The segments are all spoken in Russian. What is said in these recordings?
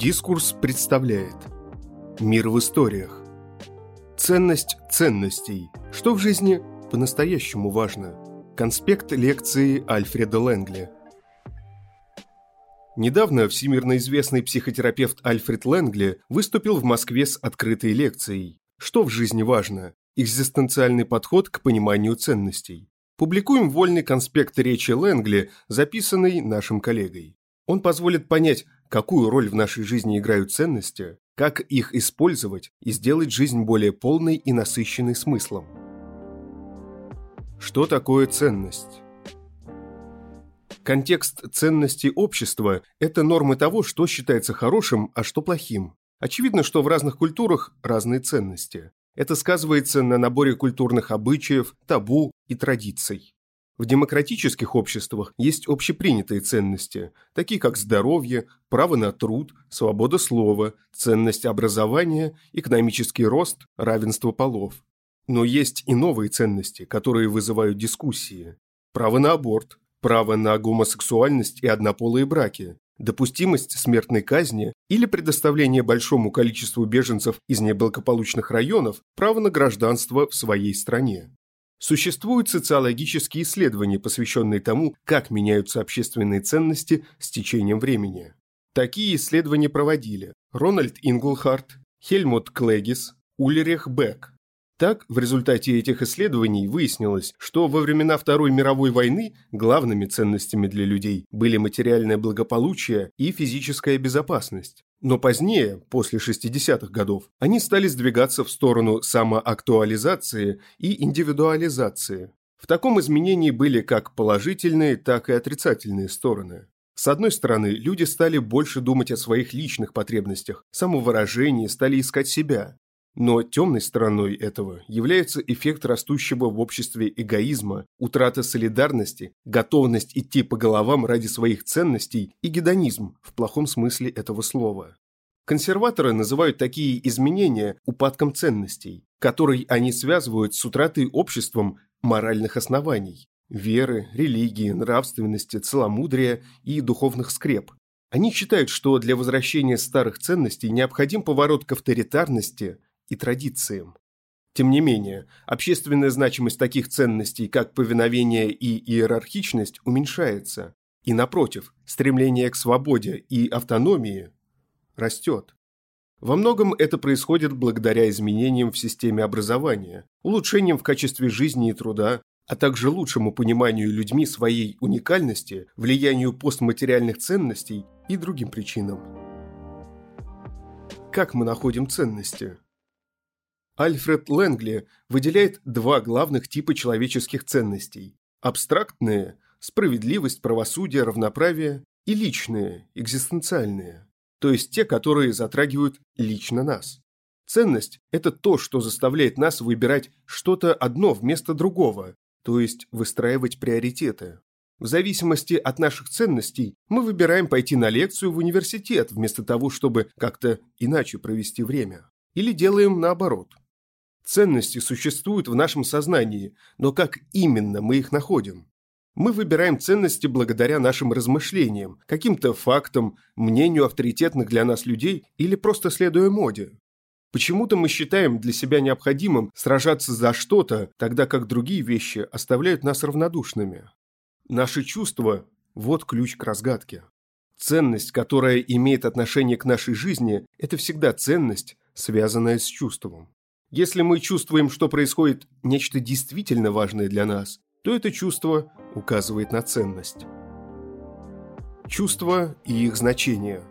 Дискурс представляет Мир в историях Ценность ценностей. Что в жизни по-настоящему важно? Конспект лекции Альфреда Лэнгли Недавно всемирно известный психотерапевт Альфред Лэнгли выступил в Москве с открытой лекцией «Что в жизни важно? Экзистенциальный подход к пониманию ценностей». Публикуем вольный конспект речи Лэнгли, записанный нашим коллегой. Он позволит понять, какую роль в нашей жизни играют ценности, как их использовать и сделать жизнь более полной и насыщенной смыслом. Что такое ценность? Контекст ценностей общества – это нормы того, что считается хорошим, а что плохим. Очевидно, что в разных культурах разные ценности. Это сказывается на наборе культурных обычаев, табу и традиций. В демократических обществах есть общепринятые ценности, такие как здоровье, право на труд, свобода слова, ценность образования, экономический рост, равенство полов. Но есть и новые ценности, которые вызывают дискуссии. Право на аборт, право на гомосексуальность и однополые браки, допустимость смертной казни или предоставление большому количеству беженцев из неблагополучных районов право на гражданство в своей стране. Существуют социологические исследования, посвященные тому, как меняются общественные ценности с течением времени. Такие исследования проводили Рональд Инглхарт, Хельмут Клегис, Ульрих Бек. Так, в результате этих исследований выяснилось, что во времена Второй мировой войны главными ценностями для людей были материальное благополучие и физическая безопасность. Но позднее, после 60-х годов, они стали сдвигаться в сторону самоактуализации и индивидуализации. В таком изменении были как положительные, так и отрицательные стороны. С одной стороны, люди стали больше думать о своих личных потребностях, самовыражении, стали искать себя. Но темной стороной этого является эффект растущего в обществе эгоизма, утрата солидарности, готовность идти по головам ради своих ценностей и гедонизм в плохом смысле этого слова. Консерваторы называют такие изменения упадком ценностей, который они связывают с утратой обществом моральных оснований – веры, религии, нравственности, целомудрия и духовных скреп. Они считают, что для возвращения старых ценностей необходим поворот к авторитарности – и традициям. Тем не менее, общественная значимость таких ценностей, как повиновение и иерархичность, уменьшается. И напротив, стремление к свободе и автономии растет. Во многом это происходит благодаря изменениям в системе образования, улучшениям в качестве жизни и труда, а также лучшему пониманию людьми своей уникальности, влиянию постматериальных ценностей и другим причинам. Как мы находим ценности? Альфред Лэнгли выделяет два главных типа человеческих ценностей – абстрактные – справедливость, правосудие, равноправие – и личные, экзистенциальные, то есть те, которые затрагивают лично нас. Ценность – это то, что заставляет нас выбирать что-то одно вместо другого, то есть выстраивать приоритеты. В зависимости от наших ценностей мы выбираем пойти на лекцию в университет вместо того, чтобы как-то иначе провести время. Или делаем наоборот. Ценности существуют в нашем сознании, но как именно мы их находим? Мы выбираем ценности благодаря нашим размышлениям, каким-то фактам, мнению авторитетных для нас людей или просто следуя моде. Почему-то мы считаем для себя необходимым сражаться за что-то, тогда как другие вещи оставляют нас равнодушными. Наши чувства – вот ключ к разгадке. Ценность, которая имеет отношение к нашей жизни – это всегда ценность, связанная с чувством. Если мы чувствуем, что происходит нечто действительно важное для нас, то это чувство указывает на ценность. Чувства и их значение.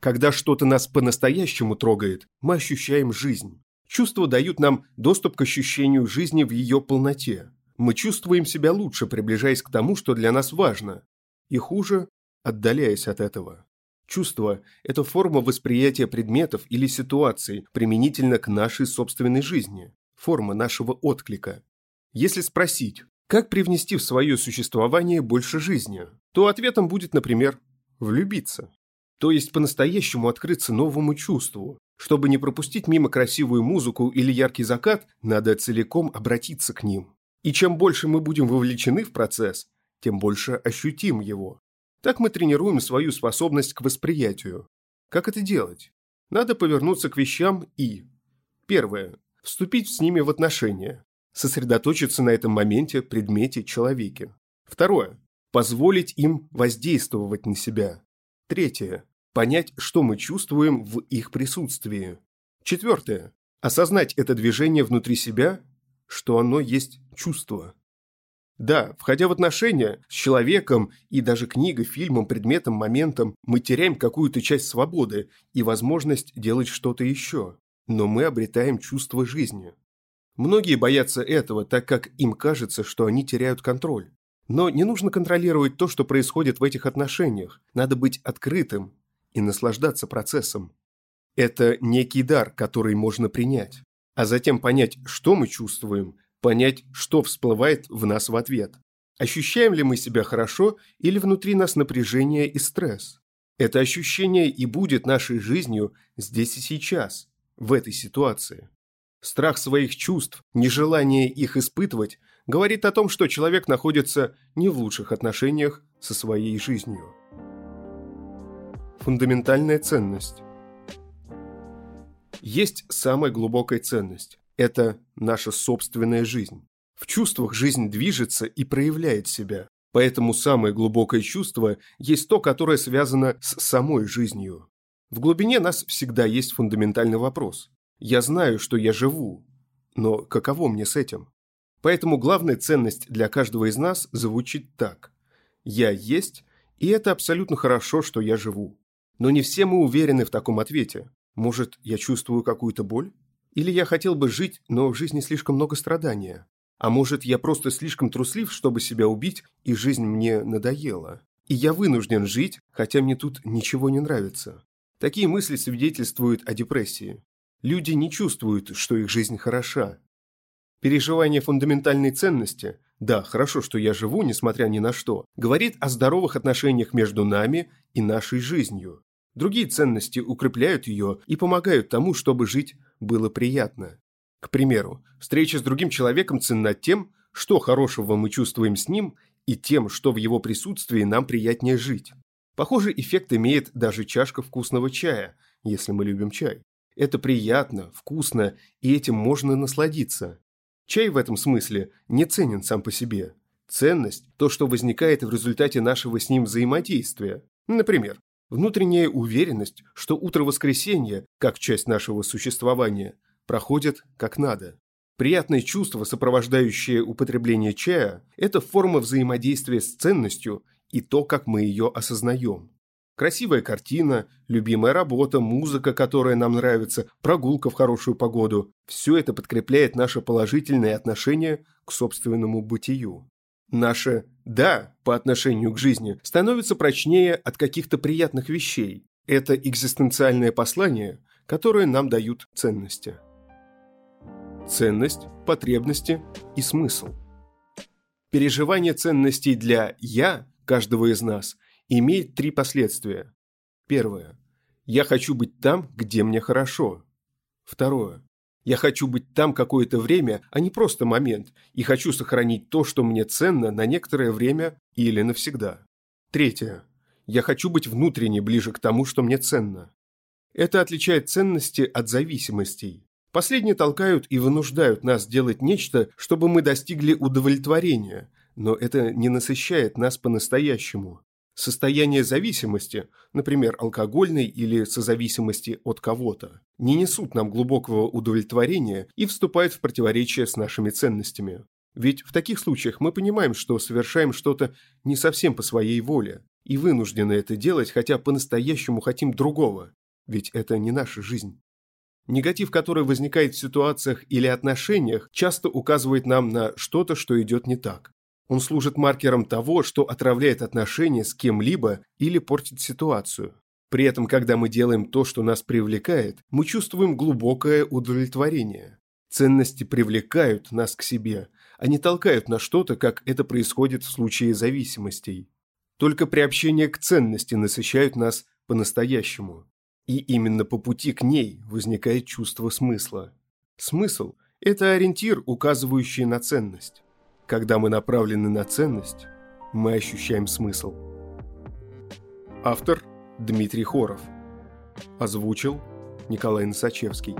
Когда что-то нас по-настоящему трогает, мы ощущаем жизнь. Чувства дают нам доступ к ощущению жизни в ее полноте. Мы чувствуем себя лучше, приближаясь к тому, что для нас важно, и хуже, отдаляясь от этого. Чувство – это форма восприятия предметов или ситуаций применительно к нашей собственной жизни, форма нашего отклика. Если спросить, как привнести в свое существование больше жизни, то ответом будет, например, влюбиться. То есть по-настоящему открыться новому чувству. Чтобы не пропустить мимо красивую музыку или яркий закат, надо целиком обратиться к ним. И чем больше мы будем вовлечены в процесс, тем больше ощутим его. Так мы тренируем свою способность к восприятию. Как это делать? Надо повернуться к вещам и... Первое. Вступить с ними в отношения. Сосредоточиться на этом моменте, предмете, человеке. Второе. Позволить им воздействовать на себя. Третье. Понять, что мы чувствуем в их присутствии. Четвертое. Осознать это движение внутри себя, что оно есть чувство. Да, входя в отношения с человеком и даже книгой, фильмом, предметом, моментом, мы теряем какую-то часть свободы и возможность делать что-то еще. Но мы обретаем чувство жизни. Многие боятся этого, так как им кажется, что они теряют контроль. Но не нужно контролировать то, что происходит в этих отношениях. Надо быть открытым и наслаждаться процессом. Это некий дар, который можно принять. А затем понять, что мы чувствуем, понять, что всплывает в нас в ответ. Ощущаем ли мы себя хорошо или внутри нас напряжение и стресс? Это ощущение и будет нашей жизнью здесь и сейчас, в этой ситуации. Страх своих чувств, нежелание их испытывать, говорит о том, что человек находится не в лучших отношениях со своей жизнью. Фундаментальная ценность. Есть самая глубокая ценность это наша собственная жизнь. В чувствах жизнь движется и проявляет себя. Поэтому самое глубокое чувство есть то, которое связано с самой жизнью. В глубине нас всегда есть фундаментальный вопрос. Я знаю, что я живу, но каково мне с этим? Поэтому главная ценность для каждого из нас звучит так. Я есть, и это абсолютно хорошо, что я живу. Но не все мы уверены в таком ответе. Может, я чувствую какую-то боль? Или я хотел бы жить, но в жизни слишком много страдания. А может, я просто слишком труслив, чтобы себя убить, и жизнь мне надоела. И я вынужден жить, хотя мне тут ничего не нравится. Такие мысли свидетельствуют о депрессии. Люди не чувствуют, что их жизнь хороша. Переживание фундаментальной ценности «да, хорошо, что я живу, несмотря ни на что» говорит о здоровых отношениях между нами и нашей жизнью. Другие ценности укрепляют ее и помогают тому, чтобы жить было приятно. К примеру, встреча с другим человеком ценна тем, что хорошего мы чувствуем с ним, и тем, что в его присутствии нам приятнее жить. Похожий эффект имеет даже чашка вкусного чая, если мы любим чай. Это приятно, вкусно, и этим можно насладиться. Чай в этом смысле не ценен сам по себе. Ценность – то, что возникает в результате нашего с ним взаимодействия. Например, Внутренняя уверенность, что утро воскресенья, как часть нашего существования, проходит как надо. Приятное чувство, сопровождающее употребление чая, это форма взаимодействия с ценностью и то, как мы ее осознаем. Красивая картина, любимая работа, музыка, которая нам нравится, прогулка в хорошую погоду – все это подкрепляет наше положительное отношение к собственному бытию. Наше «да» по отношению к жизни становится прочнее от каких-то приятных вещей. Это экзистенциальное послание, которое нам дают ценности. Ценность, потребности и смысл. Переживание ценностей для «я» каждого из нас имеет три последствия. Первое. Я хочу быть там, где мне хорошо. Второе. Я хочу быть там какое-то время, а не просто момент, и хочу сохранить то, что мне ценно на некоторое время или навсегда. Третье. Я хочу быть внутренне ближе к тому, что мне ценно. Это отличает ценности от зависимостей. Последние толкают и вынуждают нас делать нечто, чтобы мы достигли удовлетворения, но это не насыщает нас по-настоящему. Состояние зависимости, например, алкогольной или созависимости от кого-то, не несут нам глубокого удовлетворения и вступают в противоречие с нашими ценностями. Ведь в таких случаях мы понимаем, что совершаем что-то не совсем по своей воле, и вынуждены это делать, хотя по-настоящему хотим другого, ведь это не наша жизнь. Негатив, который возникает в ситуациях или отношениях, часто указывает нам на что-то, что идет не так. Он служит маркером того, что отравляет отношения с кем-либо или портит ситуацию. При этом, когда мы делаем то, что нас привлекает, мы чувствуем глубокое удовлетворение. Ценности привлекают нас к себе, а не толкают на что-то, как это происходит в случае зависимостей. Только приобщение к ценности насыщают нас по-настоящему. И именно по пути к ней возникает чувство смысла. Смысл – это ориентир, указывающий на ценность. Когда мы направлены на ценность, мы ощущаем смысл. Автор Дмитрий Хоров. Озвучил Николай Носачевский.